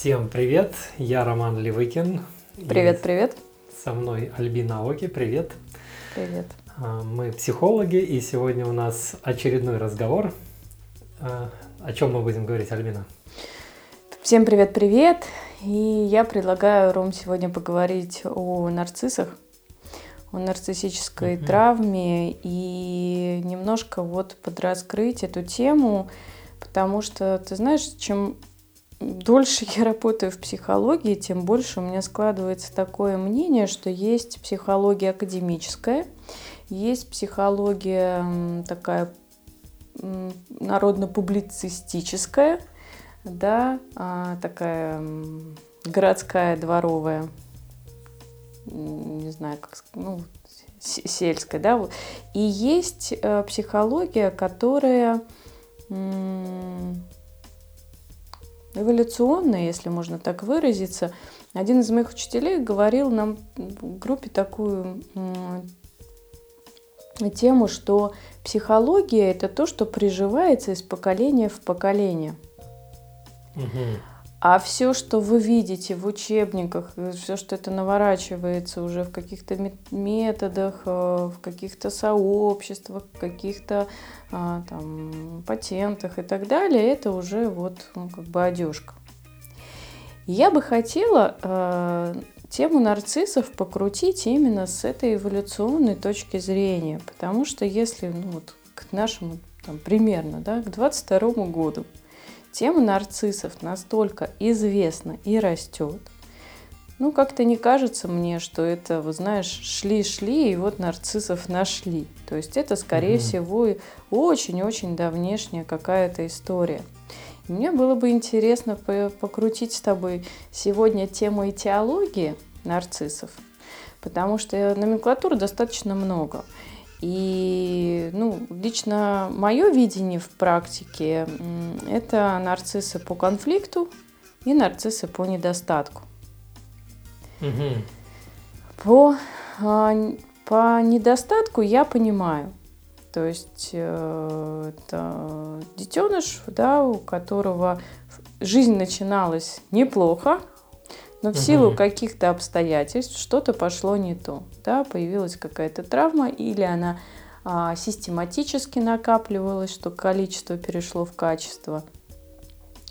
Всем привет, я Роман Левыкин. Привет, привет. Со мной Альбина Оки, привет. Привет. А, мы психологи, и сегодня у нас очередной разговор. А, о чем мы будем говорить, Альбина? Всем привет-привет. И я предлагаю, Ром, сегодня поговорить о нарциссах, о нарциссической угу. травме и немножко вот подраскрыть эту тему, потому что, ты знаешь, чем дольше я работаю в психологии, тем больше у меня складывается такое мнение, что есть психология академическая, есть психология такая народно-публицистическая, да, а, такая городская, дворовая, не знаю, как ну, сельская, да, и есть э, психология, которая эволюционная, если можно так выразиться. Один из моих учителей говорил нам в группе такую тему, что психология это то, что приживается из поколения в поколение. Угу. А все, что вы видите в учебниках, все, что это наворачивается уже в каких-то методах, э, в каких-то сообществах, в каких-то а, там, патентах и так далее, это уже вот ну, как бы одежка. Я бы хотела э, тему нарциссов покрутить именно с этой эволюционной точки зрения, потому что если ну, вот, к нашему там, примерно да, к 22 году Тема нарциссов настолько известна и растет. Ну, как-то не кажется мне, что это, вы знаешь, шли-шли, и вот нарциссов нашли. То есть это, скорее угу. всего, очень-очень давнешняя какая-то история. И мне было бы интересно покрутить с тобой сегодня тему этиологии нарциссов, потому что номенклатуры достаточно много. И ну, лично мое видение в практике – это нарциссы по конфликту и нарциссы по недостатку. Угу. По, а, по недостатку я понимаю. То есть э, это детеныш, да, у которого жизнь начиналась неплохо, но в угу. силу каких-то обстоятельств что-то пошло не то. Да, появилась какая-то травма, или она а, систематически накапливалась, что количество перешло в качество,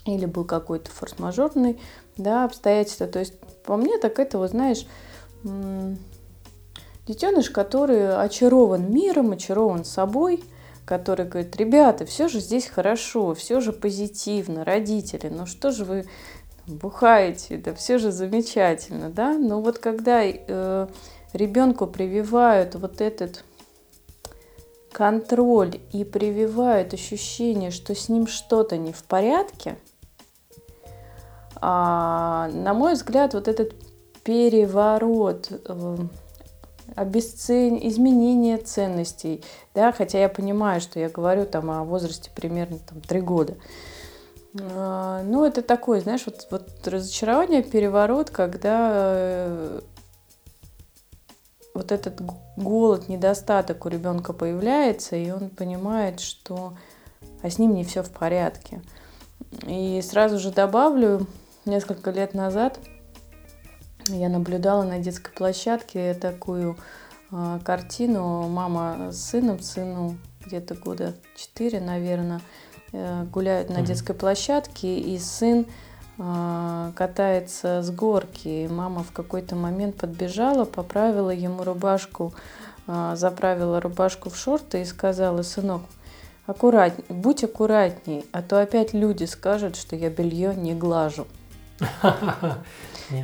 или был какой-то форс-мажорный да, обстоятельства. То есть, по мне, так это, вот знаешь, детеныш, который очарован миром, очарован собой, который говорит, ребята, все же здесь хорошо, все же позитивно, родители, ну что же вы бухаете, да все же замечательно, да, но вот когда э, ребенку прививают вот этот контроль и прививают ощущение, что с ним что-то не в порядке, а, на мой взгляд, вот этот переворот, э, обесцен... изменение ценностей, да, хотя я понимаю, что я говорю там о возрасте примерно там, 3 года, ну, это такое, знаешь, вот, вот разочарование, переворот, когда э, вот этот голод, недостаток у ребенка появляется, и он понимает, что а с ним не все в порядке. И сразу же добавлю, несколько лет назад я наблюдала на детской площадке такую э, картину мама с сыном, сыну где-то года 4, наверное, гуляют на детской площадке, и сын э, катается с горки. И мама в какой-то момент подбежала, поправила ему рубашку, э, заправила рубашку в шорты и сказала, сынок, аккуратней, будь аккуратней, а то опять люди скажут, что я белье не глажу.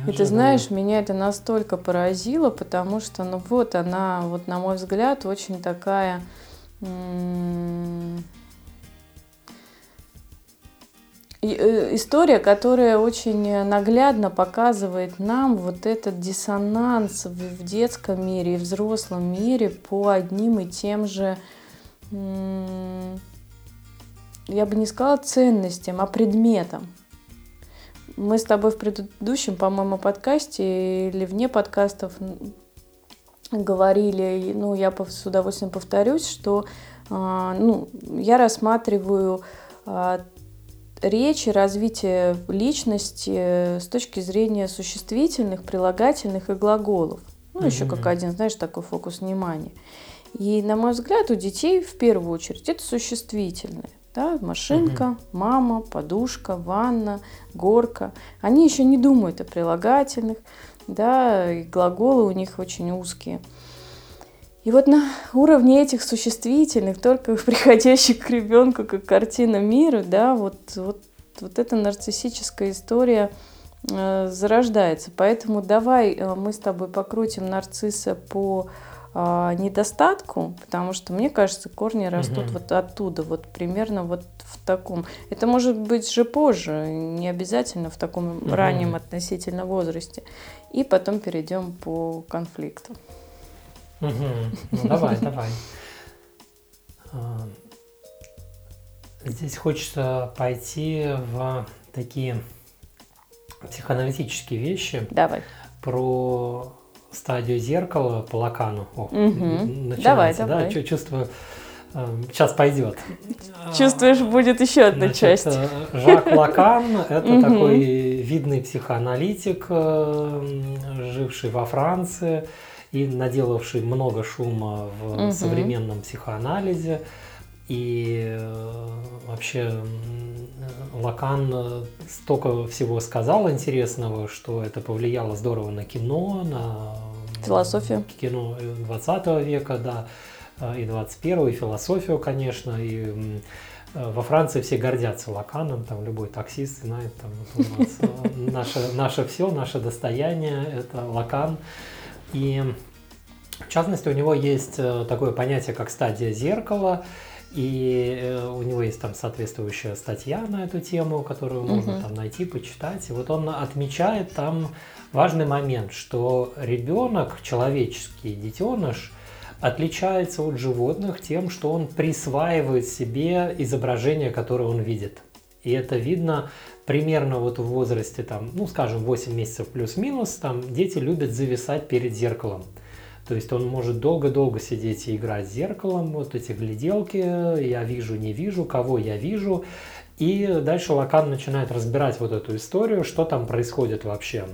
И ты знаешь, меня это настолько поразило, потому что, ну вот она, вот на мой взгляд, очень такая история, которая очень наглядно показывает нам вот этот диссонанс в детском мире и взрослом мире по одним и тем же, я бы не сказала ценностям, а предметам. Мы с тобой в предыдущем, по-моему, подкасте или вне подкастов говорили, ну, я с удовольствием повторюсь, что а, ну, я рассматриваю а, речи, развития личности с точки зрения существительных, прилагательных и глаголов. Ну, mm-hmm. еще как один, знаешь, такой фокус внимания. И, на мой взгляд, у детей в первую очередь это существительные. Да, машинка, угу. мама, подушка, ванна, горка. Они еще не думают о прилагательных, да, и глаголы у них очень узкие. И вот на уровне этих существительных, только приходящих к ребенку как картина мира, да, вот, вот, вот эта нарциссическая история э, зарождается. Поэтому давай э, мы с тобой покрутим нарцисса по э, недостатку, потому что мне кажется, корни растут угу. вот оттуда, вот примерно вот в таком. Это может быть же позже, не обязательно в таком угу. раннем относительно возрасте. И потом перейдем по конфликту. Ну давай, давай. А, здесь хочется пойти в такие психоаналитические вещи. Давай. Про стадию зеркала по Лакану. О, угу. Давай, да? давай. Чувствую, сейчас эм, пойдет. Чувствуешь, будет еще одна Значит, часть. Э, Жак Лакан – это такой видный психоаналитик, эм, живший во Франции и наделавший много шума в современном психоанализе. И э, вообще Лакан э, столько всего сказал интересного, что это повлияло здорово на кино, на философию. Кино 20 века, да, э, и 21 и философию, конечно, и во Франции все гордятся Лаканом, там любой таксист знает, там вот у нас наше, наше все, наше достояние, это Лакан. И в частности, у него есть такое понятие, как стадия зеркала, и э, у него есть там соответствующая статья на эту тему, которую можно там найти, почитать. И вот он отмечает там важный момент, что ребенок, человеческий детеныш, отличается от животных тем, что он присваивает себе изображение, которое он видит. И это видно примерно вот в возрасте, там, ну, скажем, 8 месяцев плюс-минус, там дети любят зависать перед зеркалом. То есть он может долго-долго сидеть и играть с зеркалом, вот эти гляделки, я вижу, не вижу, кого я вижу. И дальше Лакан начинает разбирать вот эту историю, что там происходит вообще.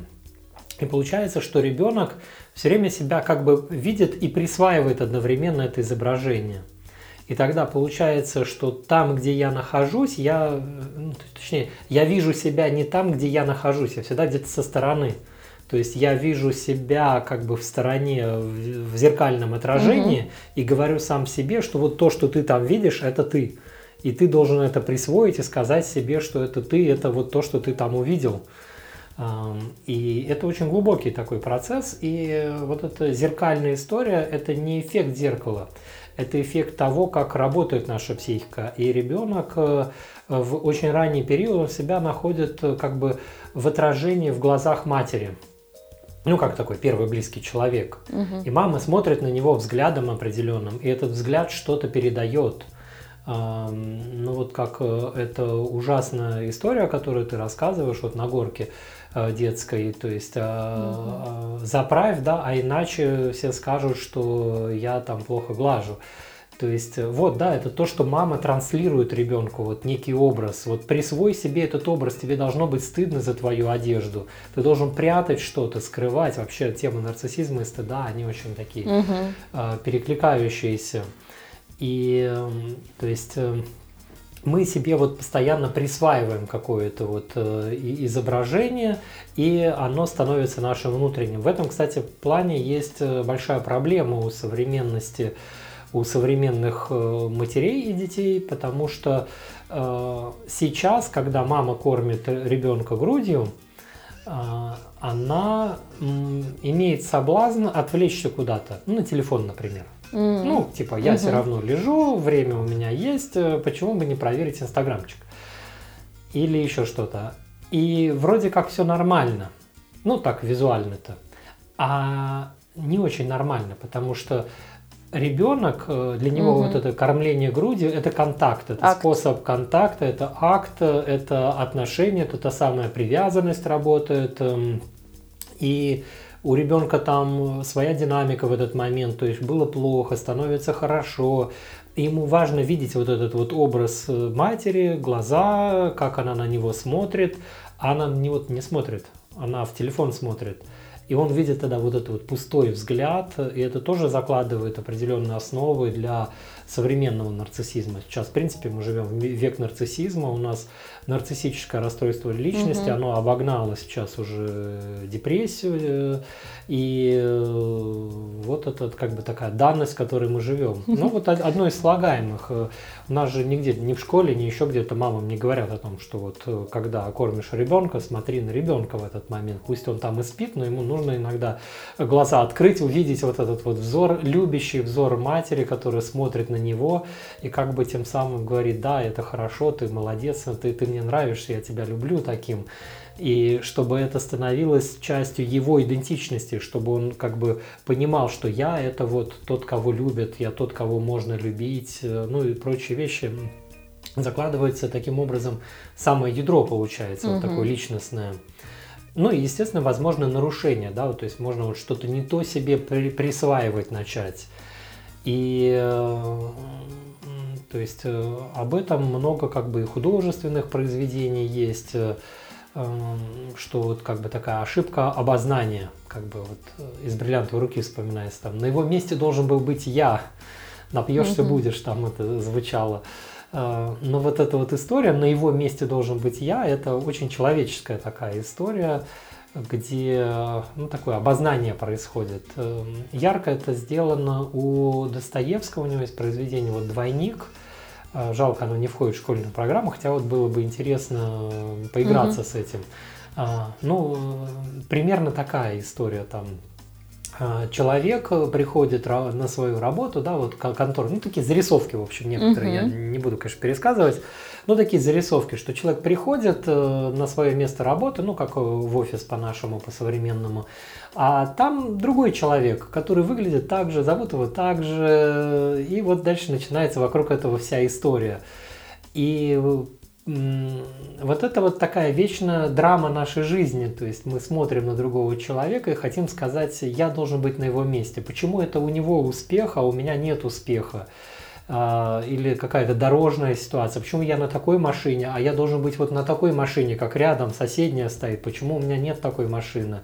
И получается, что ребенок все время себя как бы видит и присваивает одновременно это изображение. И тогда получается, что там, где я нахожусь, я, ну, точнее, я вижу себя не там, где я нахожусь, я всегда где-то со стороны. То есть я вижу себя как бы в стороне, в зеркальном отражении угу. и говорю сам себе, что вот то, что ты там видишь, это ты. И ты должен это присвоить и сказать себе, что это ты, это вот то, что ты там увидел. И это очень глубокий такой процесс. И вот эта зеркальная история – это не эффект зеркала, это эффект того, как работает наша психика. И ребенок э, в очень ранний период себя находит э, как бы в отражении в глазах матери – ну, как такой первый близкий человек. Угу. И мама смотрит на него взглядом определенным, и этот взгляд что-то передает. Ну, вот как э, это ужасная история, которую ты рассказываешь вот на горке детской, то есть угу. заправь, да, а иначе все скажут, что я там плохо глажу. То есть, э, вот, да, это то, что мама транслирует ребенку, вот некий образ. Вот присвой себе этот образ, тебе должно быть стыдно за твою одежду. Ты должен прятать что-то, скрывать. Вообще, тема нарциссизма и стыда, они очень такие угу. э, перекликающиеся. И, э, то есть, э, мы себе вот постоянно присваиваем какое-то вот э, изображение, и оно становится нашим внутренним. В этом, кстати, плане есть э, большая проблема у современности у современных э, матерей и детей, потому что э, сейчас, когда мама кормит ребенка грудью, э, она имеет соблазн отвлечься куда-то, ну, на телефон, например. Mm. Ну, типа, я mm-hmm. все равно лежу, время у меня есть, почему бы не проверить инстаграмчик? Или еще что-то. И вроде как все нормально. Ну, так, визуально-то. А не очень нормально, потому что ребенок, э, для него угу. вот это кормление грудью, это контакт, это акт. способ контакта, это акт, это отношение, это та самая привязанность работает. Эм, и у ребенка там своя динамика в этот момент, то есть было плохо, становится хорошо, ему важно видеть вот этот вот образ матери, глаза, как она на него смотрит, а она на него не смотрит, она в телефон смотрит. И он видит тогда вот этот вот пустой взгляд, и это тоже закладывает определенные основы для современного нарциссизма. Сейчас, в принципе, мы живем в век нарциссизма, у нас нарциссическое расстройство личности, угу. оно обогнало сейчас уже депрессию, э, и э, вот это как бы такая данность, в которой мы живем. Ну вот одно из слагаемых. Э, у нас же нигде, ни в школе, ни еще где-то мамам не говорят о том, что вот когда кормишь ребенка, смотри на ребенка в этот момент. Пусть он там и спит, но ему нужно иногда глаза открыть, увидеть вот этот вот взор, любящий взор матери, которая смотрит на него и как бы тем самым говорит, да, это хорошо, ты молодец, ты, ты мне нравишься, я тебя люблю таким. И чтобы это становилось частью его идентичности, чтобы он как бы понимал, что я это вот тот, кого любят, я тот, кого можно любить, э, ну и прочие вещи закладывается таким образом самое ядро получается, угу. вот такое личностное. Ну и, естественно, возможно нарушение, да, вот, то есть можно вот что-то не то себе при, присваивать начать. И э, то есть э, об этом много как бы и художественных произведений есть, э, что вот как бы такая ошибка обознания, как бы вот из бриллиантовой руки вспоминается там, на его месте должен был быть я, напьешься угу. будешь, там это звучало. Но вот эта вот история, на его месте должен быть я, это очень человеческая такая история, где ну, такое обознание происходит. Эм, ярко это сделано у Достоевского, у него есть произведение вот «Двойник», э, Жалко, оно не входит в школьную программу, хотя вот было бы интересно поиграться угу. с этим. А, ну, примерно такая история там. А, человек приходит на свою работу, да, вот контор, ну такие зарисовки, в общем, некоторые, угу. я не буду, конечно, пересказывать. Ну, такие зарисовки, что человек приходит э, на свое место работы, ну, как в офис по-нашему, по-современному, а там другой человек, который выглядит так же, зовут его так же, и вот дальше начинается вокруг этого вся история. И вот это вот такая вечная драма нашей жизни. То есть мы смотрим на другого человека и хотим сказать, я должен быть на его месте. Почему это у него успех, а у меня нет успеха? А, или какая-то дорожная ситуация. Почему я на такой машине, а я должен быть вот на такой машине, как рядом соседняя стоит. Почему у меня нет такой машины?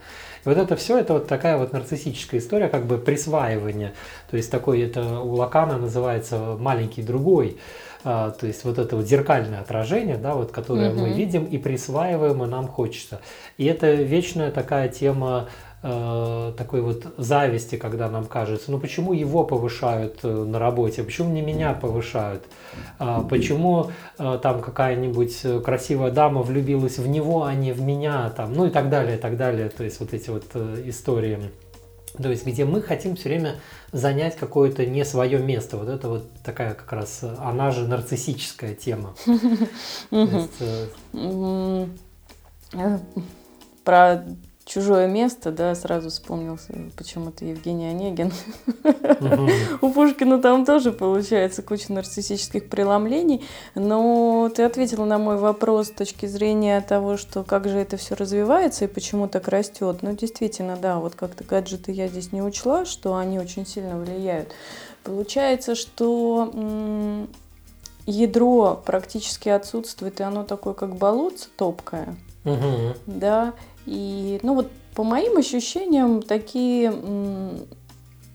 Вот это все, это вот такая вот нарциссическая история, как бы присваивание. То есть такой, это у Лакана называется маленький другой. А, то есть вот это вот зеркальное отражение, да, вот, которое угу. мы видим и присваиваем, и нам хочется. И это вечная такая тема Э, такой вот зависти, когда нам кажется, ну почему его повышают э, на работе, почему не меня повышают, а, почему э, там какая-нибудь красивая дама влюбилась в него, а не в меня, там, ну и так далее, и так далее, то есть вот эти вот истории. То есть, где мы хотим все время занять какое-то не свое место. Вот это вот такая как раз, она же нарциссическая тема. Про чужое место, да, сразу вспомнился почему-то Евгений Онегин. У Пушкина там тоже получается куча нарциссических преломлений, но ты ответила на мой вопрос с точки зрения того, что как же это все развивается и почему так растет. Ну, действительно, да, вот как-то гаджеты я здесь не учла, что они очень сильно влияют. Получается, что ядро практически отсутствует, и оно такое, как болотце топкое. Угу. Да, и, ну вот, по моим ощущениям, такие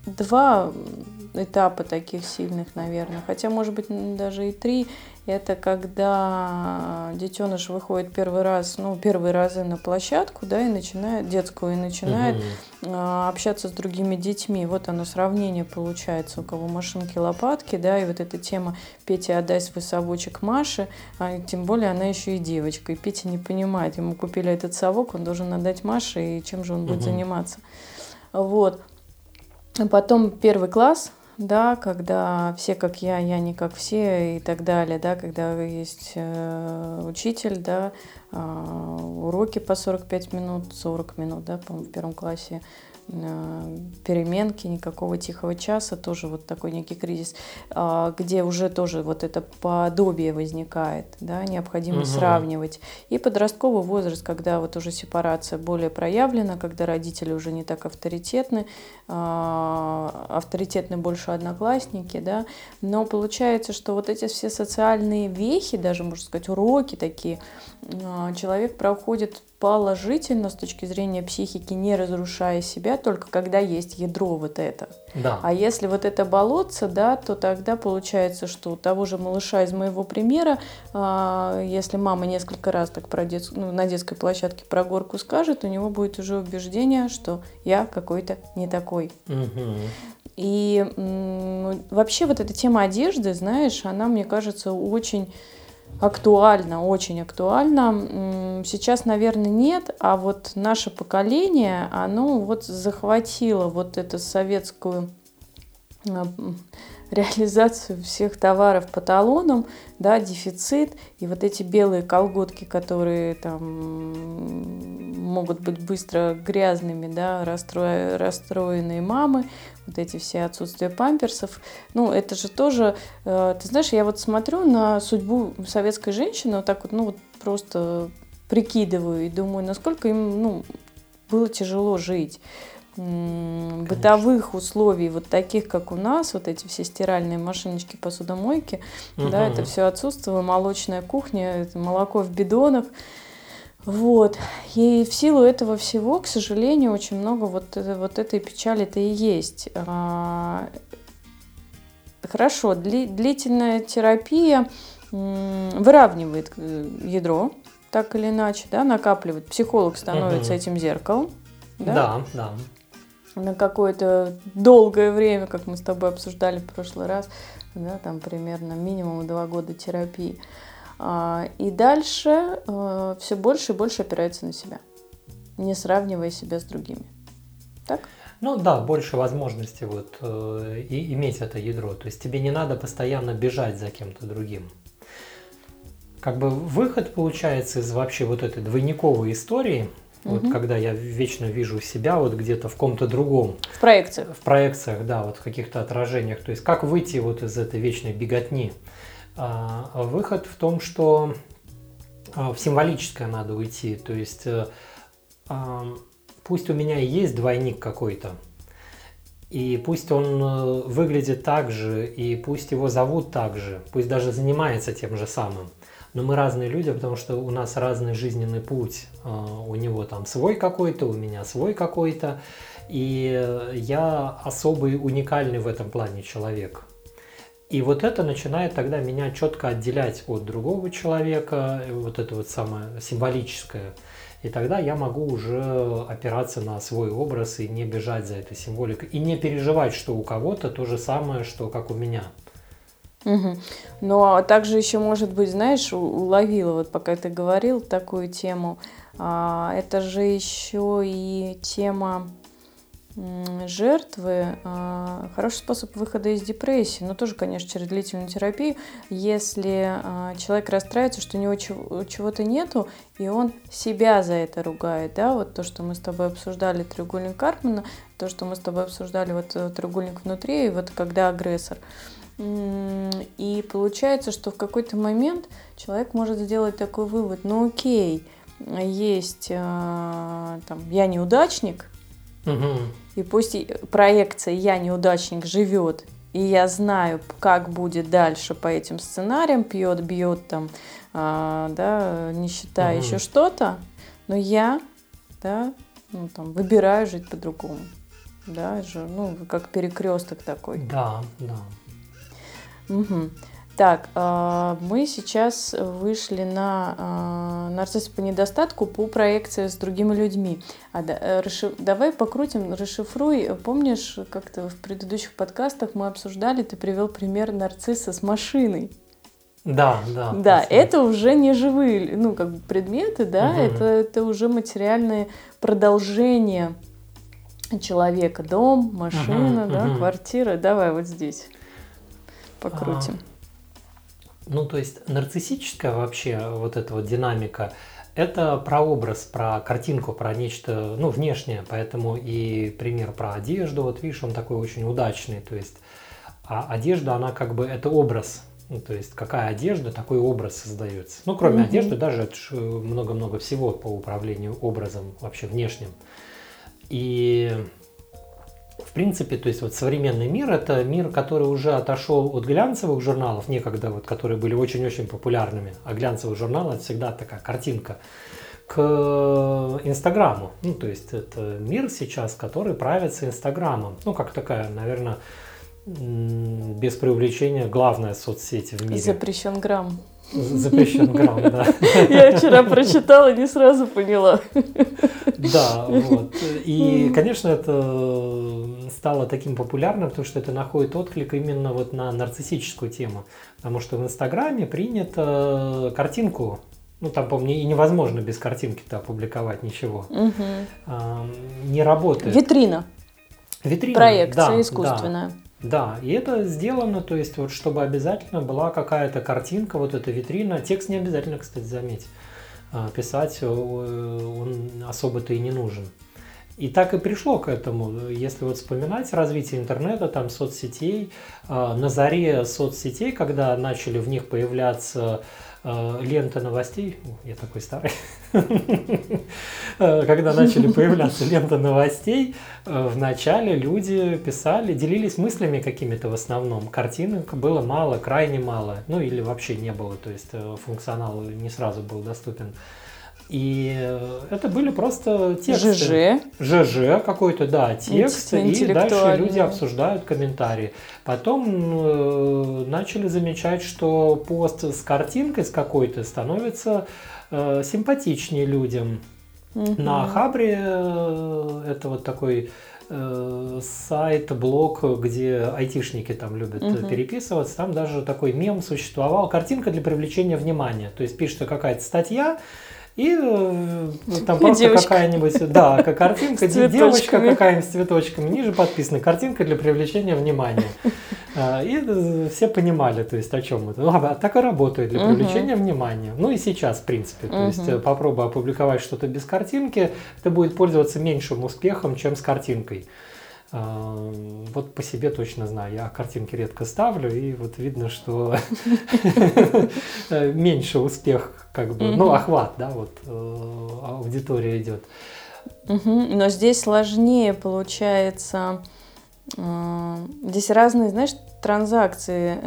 два этапа таких сильных, наверное, хотя, может быть, даже и три, это когда детеныш выходит первый раз, ну, первые разы на площадку, да, и начинает, детскую, и начинает угу. общаться с другими детьми. Вот оно сравнение получается, у кого машинки, лопатки, да, и вот эта тема «Петя, отдай свой совочек Маше», а тем более она еще и девочка, и Петя не понимает, ему купили этот совок, он должен отдать Маше, и чем же он будет угу. заниматься. Вот. А потом первый класс, да, когда все как я, я не как все и так далее, да, когда есть э, учитель, да, э, уроки по 45 минут, 40 минут, да, по-моему, в первом классе, переменки, никакого тихого часа, тоже вот такой некий кризис, а, где уже тоже вот это подобие возникает, да, необходимость угу. сравнивать. И подростковый возраст, когда вот уже сепарация более проявлена, когда родители уже не так авторитетны, а, авторитетны больше одноклассники, да, но получается, что вот эти все социальные вехи, даже, можно сказать, уроки такие, а, человек проходит положительно с точки зрения психики, не разрушая себя, только когда есть ядро вот это. Да. А если вот это болотце, да, то тогда получается, что у того же малыша из моего примера, а, если мама несколько раз так про дет... ну, на детской площадке про горку скажет, у него будет уже убеждение, что я какой-то не такой. Угу. И м- вообще вот эта тема одежды, знаешь, она, мне кажется, очень актуально, очень актуально. Сейчас, наверное, нет, а вот наше поколение, оно вот захватило вот эту советскую а, реализацию всех товаров по талонам, да, дефицит, и вот эти белые колготки, которые там могут быть быстро грязными, да, расстро... расстроенные мамы, вот эти все отсутствия памперсов. Ну, это же тоже, э, ты знаешь, я вот смотрю на судьбу советской женщины, вот так вот, ну, вот просто прикидываю и думаю, насколько им, ну, было тяжело жить. Конечно. бытовых условий, вот таких, как у нас, вот эти все стиральные машиночки, посудомойки, угу. да, это все отсутствовало, молочная кухня, это молоко в бидонах. Вот. И в силу этого всего, к сожалению, очень много вот, вот этой печали-то и есть. А, хорошо, дли, длительная терапия выравнивает э, ядро, так или иначе, да, накапливает. Психолог становится угу. этим зеркалом. Да, да. да. На какое-то долгое время, как мы с тобой обсуждали в прошлый раз, да, там примерно минимум два года терапии. А, и дальше э, все больше и больше опирается на себя, не сравнивая себя с другими. Так? Ну да, больше возможностей вот э, и иметь это ядро. То есть тебе не надо постоянно бежать за кем-то другим. Как бы выход получается из вообще вот этой двойниковой истории, угу. вот когда я вечно вижу себя вот где-то в ком-то другом. В проекциях. В проекциях, да, вот в каких-то отражениях. То есть как выйти вот из этой вечной беготни. А, выход в том, что а, в символическое надо уйти. То есть э, а, пусть у меня есть двойник какой-то, и пусть он э, выглядит так же, и пусть его зовут так же, пусть даже занимается тем же самым. Но мы разные люди, потому что у нас разный жизненный путь. У него там свой какой-то, у меня свой какой-то. И я особый, уникальный в этом плане человек. И вот это начинает тогда меня четко отделять от другого человека, вот это вот самое символическое. И тогда я могу уже опираться на свой образ и не бежать за этой символикой. И не переживать, что у кого-то то же самое, что как у меня. Угу. Ну, а также еще, может быть, знаешь, уловила, вот пока ты говорил такую тему, а, это же еще и тема жертвы а, хороший способ выхода из депрессии, но тоже, конечно, через длительную терапию, если а, человек расстраивается, что у него чего-то нету, и он себя за это ругает, да, вот то, что мы с тобой обсуждали треугольник Карпмана, то, что мы с тобой обсуждали вот э, треугольник внутри, и вот когда агрессор. И получается, что в какой-то момент человек может сделать такой вывод, ну окей, есть а, там, я неудачник, угу. И пусть проекция «я неудачник» живет, и я знаю, как будет дальше по этим сценариям, пьет, бьет там, а, да, нищета, угу. еще что-то, но я, да, ну, там, выбираю жить по-другому. Да, же, ну, как перекресток такой. Да, да. Угу. Так, а, мы сейчас вышли на а, нарцисс по недостатку по проекции с другими людьми. А, э, давай покрутим, расшифруй. Помнишь, как-то в предыдущих подкастах мы обсуждали, ты привел пример нарцисса с машиной. Да, да. Да, спасибо. это уже не живые, ну, как бы предметы, да, угу. это, это уже материальные продолжения человека. Дом, машина, угу, да, угу. квартира. Давай вот здесь покрутим. А, ну, то есть нарциссическая вообще вот эта вот динамика, Это про образ, про картинку, про нечто, ну, внешнее. Поэтому и пример про одежду, вот видишь, он такой очень удачный. То есть, а одежда, она как бы, это образ. Ну, то есть, какая одежда, такой образ создается. Ну, кроме mm-hmm. одежды, даже это много-много всего по управлению образом вообще внешним. И в принципе, то есть вот современный мир – это мир, который уже отошел от глянцевых журналов, некогда вот, которые были очень-очень популярными, а глянцевый журнал – это всегда такая картинка, к Инстаграму. Ну, то есть это мир сейчас, который правится Инстаграмом. Ну, как такая, наверное, без преувеличения, главная соцсеть в мире. Запрещен грамм. Запрещен грамм, да. Я вчера прочитала, не сразу поняла. Да, вот. И, конечно, это стало таким популярным, потому что это находит отклик именно вот на нарциссическую тему. Потому что в Инстаграме принято картинку ну, там, по мне, и невозможно без картинки-то опубликовать ничего. Угу. А, не работает. Витрина. Витрина. Проекция да, искусственная. Да. Да, и это сделано, то есть вот чтобы обязательно была какая-то картинка, вот эта витрина. Текст не обязательно, кстати, заметь. А, писать э, он особо-то и не нужен. И так и пришло к этому. Если вот вспоминать развитие интернета, там соцсетей, а, на заре соцсетей, когда начали в них появляться а, ленты новостей, я такой старый, когда начали появляться ленты новостей, а, вначале люди писали, делились мыслями какими-то в основном. Картинок было мало, крайне мало, ну или вообще не было, то есть э, функционал не сразу был доступен. И это были просто тексты. ЖЖ. ЖЖ какой-то, да, текст. И дальше люди обсуждают комментарии. Потом э, начали замечать, что пост с картинкой с какой-то становится э, симпатичнее людям. Угу. На Хабре э, это вот такой э, сайт, блог, где айтишники там любят угу. переписываться. Там даже такой мем существовал. Картинка для привлечения внимания. То есть пишется какая-то статья, и э, там просто какая-нибудь, да, как картинка, девочка какая-нибудь с цветочками, ниже подписана, картинка для привлечения внимания. А, и э, все понимали, то есть о чем это. Ну, а так и работает для привлечения угу. внимания. Ну и сейчас, в принципе. То угу. есть попробуй опубликовать что-то без картинки, это будет пользоваться меньшим успехом, чем с картинкой. А, вот по себе точно знаю, я картинки редко ставлю, и вот видно, что меньше успех, как бы, ну, охват, да, вот э, аудитория идет. Но здесь сложнее получается. Здесь разные, знаешь, транзакции.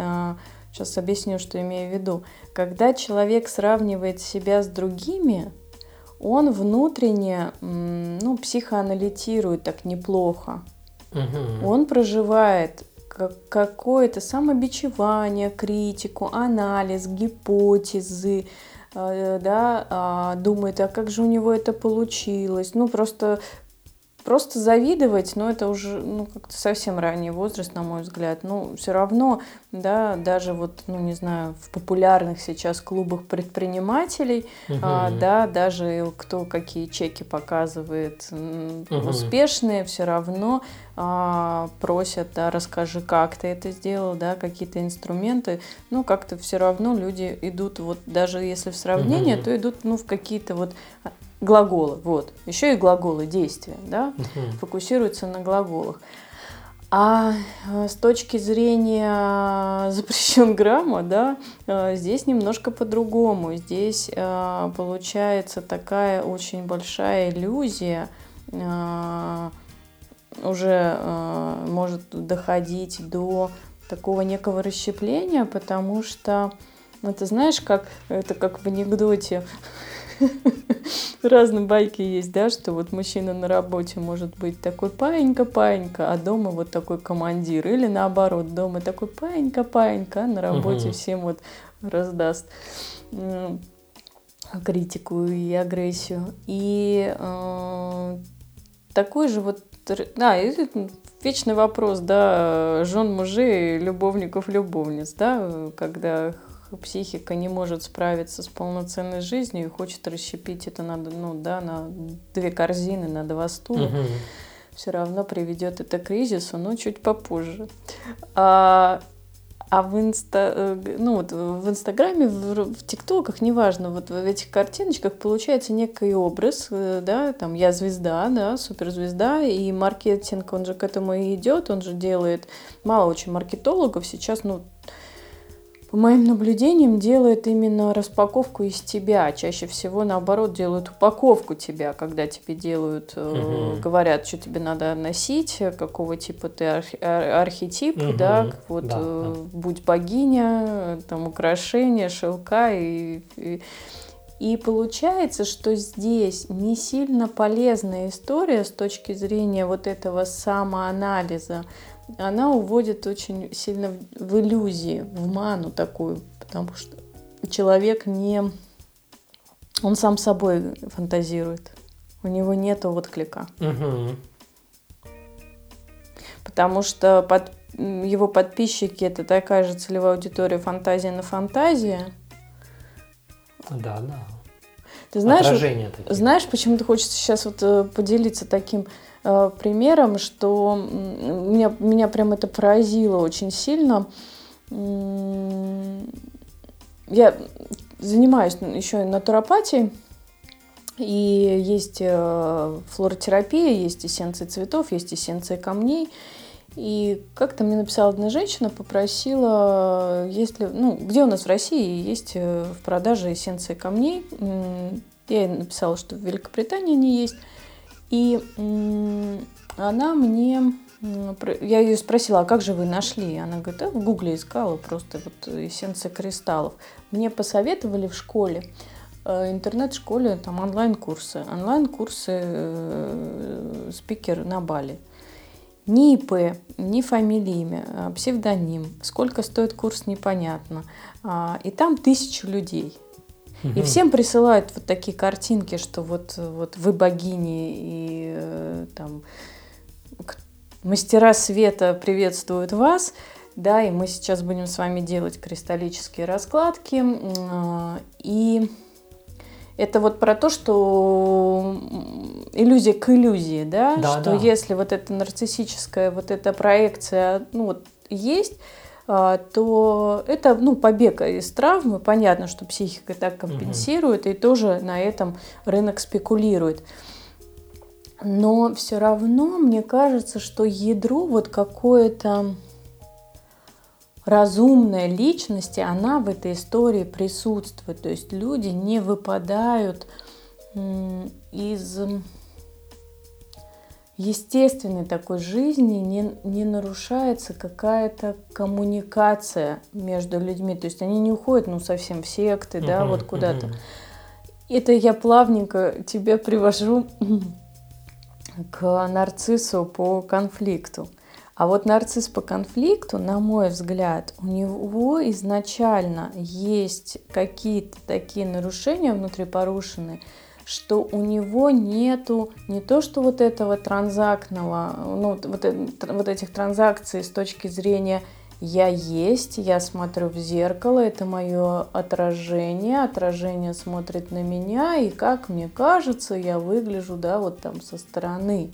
Сейчас э, объясню, что имею в виду. Когда человек сравнивает себя с другими, он внутренне, ну, психоаналитирует так неплохо. Угу. Он проживает какое-то самобичевание, критику, анализ, гипотезы, э, да, а, думает, а как же у него это получилось. Ну, просто Просто завидовать, но это уже ну, как-то совсем ранний возраст, на мой взгляд. Ну, все равно, да, даже вот, ну, не знаю, в популярных сейчас клубах предпринимателей, угу. а, да, даже кто какие чеки показывает угу. успешные, все равно а, просят, да, расскажи, как ты это сделал, да, какие-то инструменты. Ну, как-то все равно люди идут, вот даже если в сравнение, угу. то идут, ну, в какие-то вот глаголы, вот, еще и глаголы действия, да, угу. фокусируются на глаголах. А э, с точки зрения запрещен грамма, да, э, здесь немножко по-другому. Здесь э, получается такая очень большая иллюзия, уже может доходить до такого некого расщепления, потому что, ну, ты знаешь, как это как в анекдоте Разные байки есть, да, что вот мужчина на работе может быть такой паинька-паинька, а дома вот такой командир. Или наоборот, дома такой паинька-паинька, а на работе всем вот раздаст критику и агрессию. И э, такой же вот, да, вечный вопрос, да, жен мужей, любовников, любовниц, да, когда психика не может справиться с полноценной жизнью и хочет расщепить это на, ну, да, на две корзины, на два стула, угу. все равно приведет это к кризису, но чуть попозже. А, А в инста, э, ну вот в Инстаграме, в, в ТикТоках, неважно, вот в этих картиночках получается некий образ, э, да, там я звезда, да, суперзвезда, и маркетинг, он же к этому и идет, он же делает мало очень маркетологов сейчас, ну, моим наблюдениям, делают именно распаковку из тебя. Чаще всего, наоборот, делают упаковку тебя, когда тебе делают, угу. говорят, что тебе надо носить, какого типа ты арх- архетип, угу. да, вот да, э, да. будь богиня, там украшения, шелка и, и и получается, что здесь не сильно полезная история с точки зрения вот этого самоанализа она уводит очень сильно в иллюзии, в ману такую, потому что человек не... Он сам собой фантазирует. У него нет отклика. Угу. Потому что под, его подписчики это такая же целевая аудитория фантазия на фантазия. Да, да. Ты знаешь, вот, знаешь, почему ты хочется сейчас вот э, поделиться таким примером, что меня, меня прям это поразило очень сильно. Я занимаюсь еще и натуропатией, и есть э, флоротерапия, есть эссенции цветов, есть эссенции камней. И как-то мне написала одна женщина, попросила, есть ли, ну, где у нас в России есть э, в продаже эссенции камней. Я ей написала, что в Великобритании они есть. И она мне... Я ее спросила, а как же вы нашли? Она говорит, а в гугле искала просто вот эссенция кристаллов. Мне посоветовали в школе, э, интернет-школе, там онлайн-курсы. Онлайн-курсы э, спикер на Бали. Ни ИП, ни фамилия, имя, а псевдоним. Сколько стоит курс, непонятно. А, и там тысячу людей. И всем присылают вот такие картинки, что вот, вот вы богини и э, там мастера света приветствуют вас. Да, и мы сейчас будем с вами делать кристаллические раскладки. И это вот про то, что иллюзия к иллюзии, да, да что да. если вот эта нарциссическая вот эта проекция, ну вот есть, то это ну, побег из травмы. Понятно, что психика так компенсирует, угу. и тоже на этом рынок спекулирует. Но все равно мне кажется, что ядро вот какое-то разумной личности, она в этой истории присутствует. То есть люди не выпадают из естественной такой жизни не, не нарушается какая-то коммуникация между людьми. То есть они не уходят, ну, совсем в секты, uh-huh, да, вот куда-то. Uh-huh. Это я плавненько тебя привожу к нарциссу по конфликту. А вот нарцисс по конфликту, на мой взгляд, у него изначально есть какие-то такие нарушения внутри порушенные, что у него нету не то, что вот этого транзактного, ну, вот, э, вот этих транзакций с точки зрения я есть, я смотрю в зеркало, это мое отражение, отражение смотрит на меня, и как мне кажется, я выгляжу, да, вот там со стороны.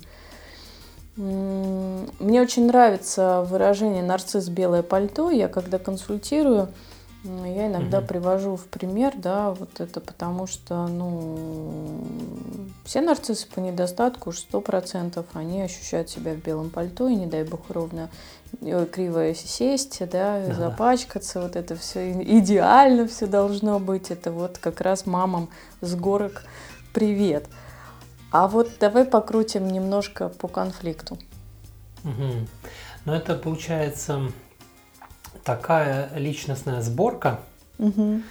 Мне очень нравится выражение «нарцисс белое пальто». Я когда консультирую, я иногда угу. привожу в пример, да, вот это потому что, ну, все нарциссы по недостатку уж сто процентов, они ощущают себя в белом пальто, и не дай бог ровно э, криво сесть, да, ага. запачкаться, вот это все идеально все должно быть, это вот как раз мамам с горок привет. А вот давай покрутим немножко по конфликту. Угу. Ну это получается такая личностная сборка, угу.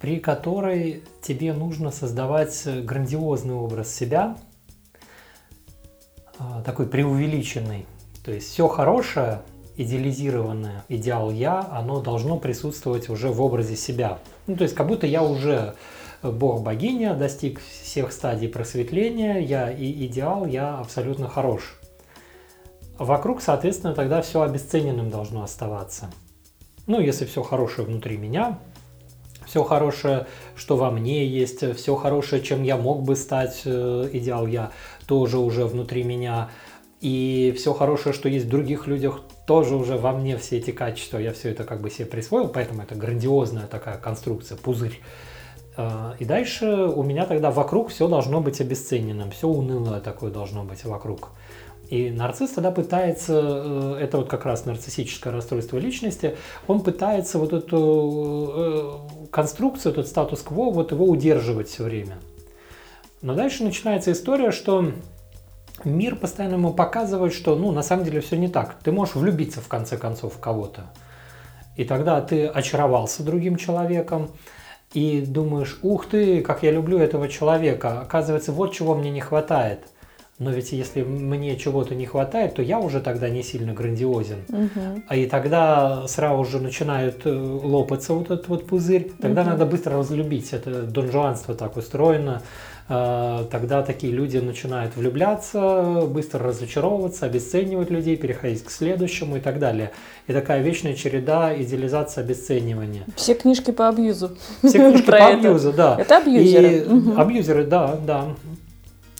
при которой тебе нужно создавать грандиозный образ себя, а, такой преувеличенный. То есть все хорошее, идеализированное, идеал я, оно должно присутствовать уже в образе себя. Ну, то есть как будто я уже бог-богиня, достиг всех стадий просветления, я и идеал, я абсолютно хорош. Вокруг, соответственно, тогда все обесцененным должно оставаться. Ну, если все хорошее внутри меня, все хорошее, что во мне есть, все хорошее, чем я мог бы стать, э, идеал я, тоже уже внутри меня. И все хорошее, что есть в других людях, тоже уже во мне все эти качества, я все это как бы себе присвоил, поэтому это грандиозная такая конструкция, пузырь. А, и дальше у меня тогда вокруг все должно быть обесцененным, все унылое такое должно быть вокруг. И нарцисс тогда пытается, э, это вот как раз нарциссическое расстройство личности, он пытается вот эту э, конструкцию, этот статус-кво, вот его удерживать все время. Но дальше начинается история, что мир постоянно ему показывает, что ну на самом деле все не так. Ты можешь влюбиться в конце концов в кого-то. И тогда ты очаровался другим человеком, и думаешь, ух ты, как я люблю этого человека. Оказывается, вот чего мне не хватает. Но ведь если мне чего-то не хватает, то я уже тогда не сильно грандиозен. Угу. А и тогда сразу же начинает э, лопаться вот этот вот пузырь. Тогда угу. надо быстро разлюбить. Это донжуанство так устроено. А, тогда такие люди начинают влюбляться, быстро разочаровываться, обесценивать людей, переходить к следующему и так далее. И такая вечная череда идеализации, обесценивания. Все книжки по абьюзу. Все книжки по абьюзу, да. Это абьюзеры. Абьюзеры, да, да.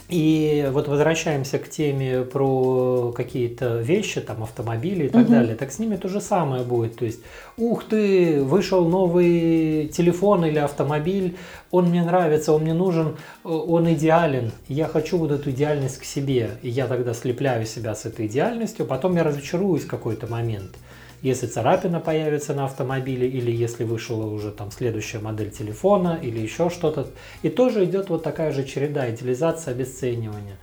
И вот возвращаемся к теме про какие-то вещи, там автомобили и так угу. далее. Так с ними то же самое будет. То есть, ух ты, вышел новый телефон или автомобиль, он мне нравится, он мне нужен, он идеален. Я хочу вот эту идеальность к себе. И я тогда слепляю себя с этой идеальностью, потом я разочаруюсь в какой-то момент если царапина появится на автомобиле, или если вышла уже там следующая модель телефона, или еще что-то. И тоже идет вот такая же череда идеализация, обесценивания.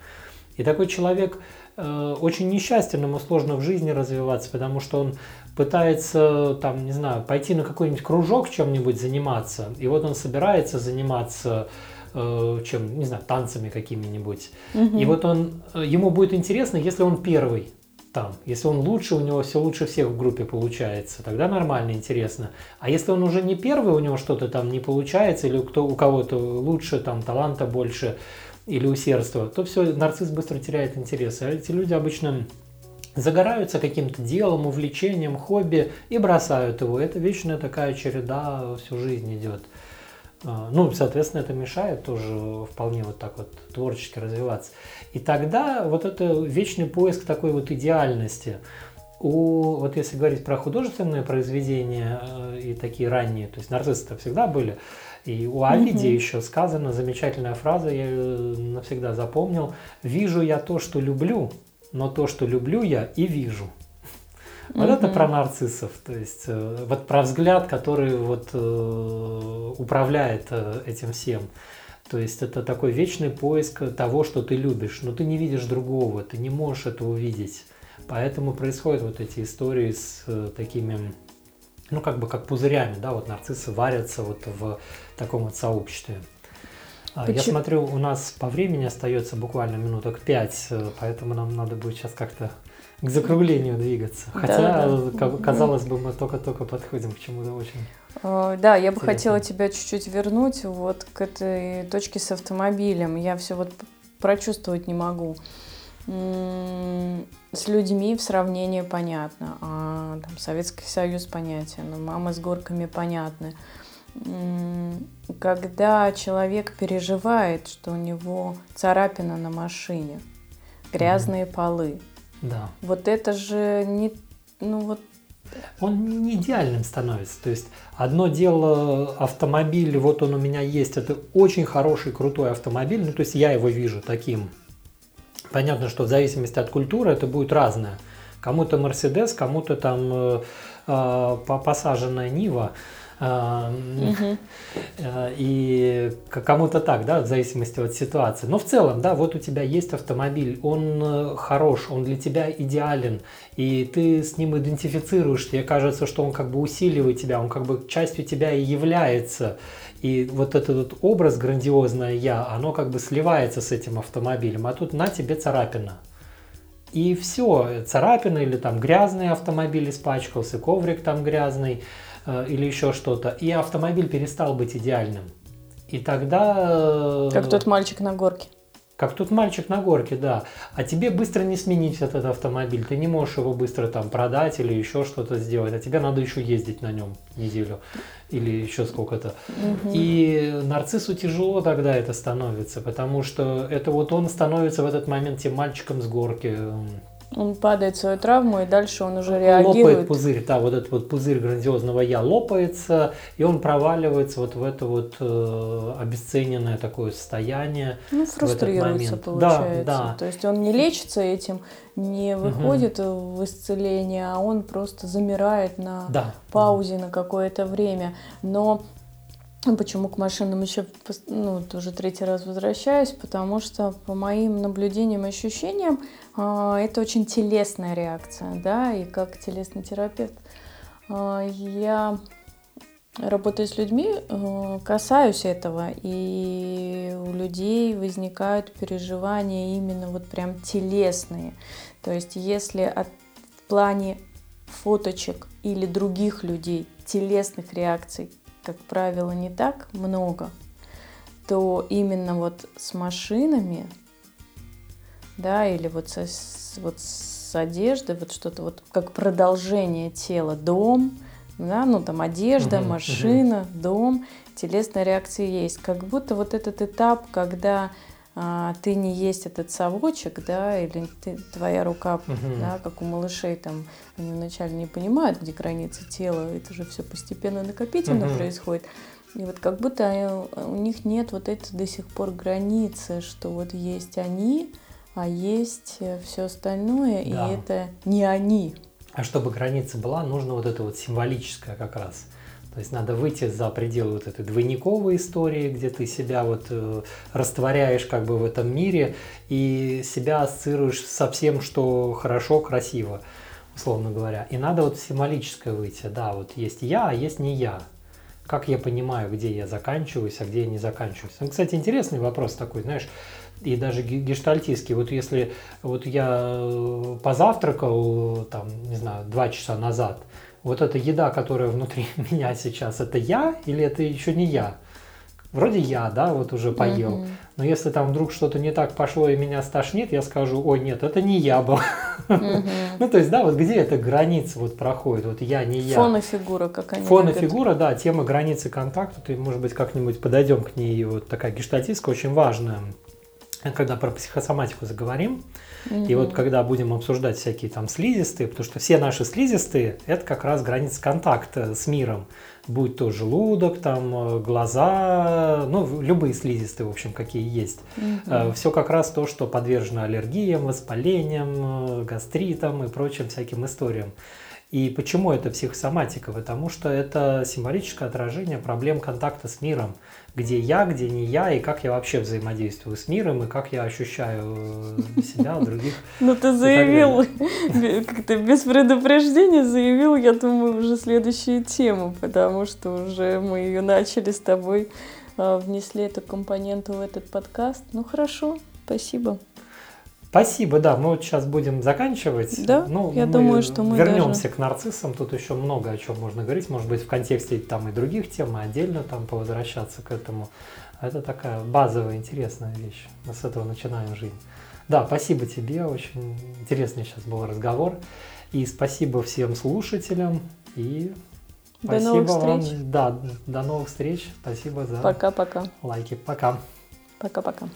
И такой человек э, очень несчастен, ему сложно в жизни развиваться, потому что он пытается, там, не знаю, пойти на какой-нибудь кружок чем-нибудь заниматься, и вот он собирается заниматься э, чем, не знаю, танцами какими-нибудь. Угу. И вот он, э, ему будет интересно, если он первый там. Если он лучше, у него все лучше всех в группе получается, тогда нормально, интересно. А если он уже не первый, у него что-то там не получается, или кто, у кого-то лучше, там, таланта больше, или усердства, то все, нарцисс быстро теряет интерес. А эти люди обычно загораются каким-то делом, увлечением, хобби и бросают его. Это вечная такая череда всю жизнь идет. А, ну, соответственно, это мешает тоже вполне вот так вот творчески развиваться. И тогда вот это вечный поиск такой вот идеальности. У, вот если говорить про художественные произведения э, и такие ранние, то есть нарциссы всегда были, и у Овидия угу. еще сказана замечательная фраза, я ее навсегда запомнил. «Вижу я то, что люблю, но то, что люблю я и вижу». Вот mm это про нарциссов, то есть э, вот про взгляд, который вот э, управляет э, этим всем. То есть это такой вечный поиск того, что ты любишь, но ты не видишь другого, ты не можешь этого увидеть. Поэтому происходят вот эти истории с такими, ну как бы как пузырями, да, вот нарциссы варятся вот в таком вот сообществе. А, Почему? Я смотрю, у нас по времени остается буквально минуток пять, поэтому нам надо будет сейчас как-то к закруглению двигаться. Хотя, да, да. казалось бы, мы только-только подходим к чему-то очень. Э, да, я бы интересно. хотела тебя чуть-чуть вернуть вот к этой точке с автомобилем. Я все вот прочувствовать не могу. С людьми в сравнении понятно, а там Советский Союз понятен, мама с горками понятны. Когда человек переживает, что у него царапина на машине, грязные mm-hmm. полы, да. Вот это же не, ну вот. Он не идеальным становится. То есть одно дело автомобиль, вот он у меня есть, это очень хороший, крутой автомобиль, ну то есть я его вижу таким. Понятно, что в зависимости от культуры это будет разное. Кому-то Мерседес, кому-то там э, э, посаженная Нива. Угу. И кому-то так, да, в зависимости от ситуации. Но в целом, да, вот у тебя есть автомобиль, он э, хорош, он для тебя идеален, и ты с ним идентифицируешь, тебе кажется, что он как бы усиливает тебя, он как бы частью тебя и является. И вот этот вот образ грандиозное я, оно как бы сливается с этим автомобилем, а тут на тебе царапина. И все, царапина или там грязный автомобиль испачкался, коврик там грязный, Э, или еще что-то, и автомобиль перестал быть идеальным. И тогда... Э, как тот мальчик на горке. Как тот мальчик на горке, да. А тебе быстро не сменить этот автомобиль. Ты не можешь его быстро там продать или еще что-то сделать. А тебе надо еще ездить на нем неделю или еще сколько-то. Угу. И нарциссу тяжело тогда это становится, потому что это вот он становится в этот момент тем мальчиком с горки, Он падает в свою травму, и дальше он уже реагирует. Лопает пузырь, да, вот этот вот пузырь грандиозного я лопается, и он проваливается вот в это вот э, обесцененное такое состояние. Ну, фрустрируется, получается. Да, да. То есть он не лечится этим, не выходит угу. в исцеление, а он просто замирает на да. паузе на какое-то время. Но Почему к машинам еще ну, тоже третий раз возвращаюсь? Потому что по моим наблюдениям и ощущениям а, это очень телесная реакция, да, и как телесный терапевт а, я работаю с людьми, а, касаюсь этого, и у людей возникают переживания именно вот прям телесные. То есть если от, в плане фоточек или других людей телесных реакций как правило, не так много, то именно вот с машинами, да, или вот, со, вот с одеждой, вот что-то вот как продолжение тела, дом, да, ну там одежда, угу, машина, угу. дом, телесная реакция есть. Как будто вот этот этап, когда а, ты не есть этот совочек, да, или ты, твоя рука, угу. да, как у малышей, там, они вначале не понимают, где границы тела, это же все постепенно накопительно угу. происходит. И вот как будто э, у них нет вот этой до сих пор границы, что вот есть они, а есть э, все остальное, да. и это не они. А чтобы граница была, нужно вот это вот символическое как раз – то есть надо выйти за пределы вот этой двойниковой истории, где ты себя вот э, растворяешь как бы в этом мире и себя ассоциируешь со всем, что хорошо, красиво, условно говоря. И надо вот символическое выйти. Да, вот есть я, а есть не я. Как я понимаю, где я заканчиваюсь, а где я не заканчиваюсь. Ну, кстати, интересный вопрос такой, знаешь, и даже гештальтистский. Вот если вот я э, позавтракал, там, не знаю, два часа назад, вот эта еда, которая внутри меня сейчас, это я или это еще не я? Вроде я, да, вот уже поел. Mm-hmm. Но если там вдруг что-то не так пошло и меня стошнит, я скажу, ой, нет, это не я был. Mm-hmm. ну, то есть, да, вот где эта граница вот проходит, вот я, не я. Фонофигура, как они Фонофигура, да, тема границы контакта, ты, может быть, как-нибудь подойдем к ней, вот такая гештальтистская, очень важная. Когда про психосоматику заговорим, Угу. И вот когда будем обсуждать всякие там слизистые, потому что все наши слизистые – это как раз граница контакта с миром. Будь то желудок, там, э, глаза, ну, любые слизистые, в общем, какие есть. Угу. Э, Все как раз то, что подвержено аллергиям, воспалениям, э, гастритам и прочим всяким историям. И почему это психосоматика? Потому что это символическое отражение проблем контакта с миром где я, где не я, и как я вообще взаимодействую с миром, и как я ощущаю э, себя, других. Ну ты заявил, как-то без предупреждения заявил, я думаю, уже следующую тему, потому что уже мы ее начали с тобой, а, внесли эту компоненту в этот подкаст. Ну хорошо, спасибо. Спасибо, да, мы вот сейчас будем заканчивать. Да, ну, я думаю, что мы вернемся даже... к нарциссам. Тут еще много о чем можно говорить, может быть, в контексте там и других тем, и отдельно там повозвращаться к этому. Это такая базовая, интересная вещь. Мы с этого начинаем жизнь. Да, спасибо тебе, очень интересный сейчас был разговор. И спасибо всем слушателям. И до спасибо новых встреч. вам. Да, до новых встреч. Спасибо за Пока-пока. лайки. Пока. Пока-пока.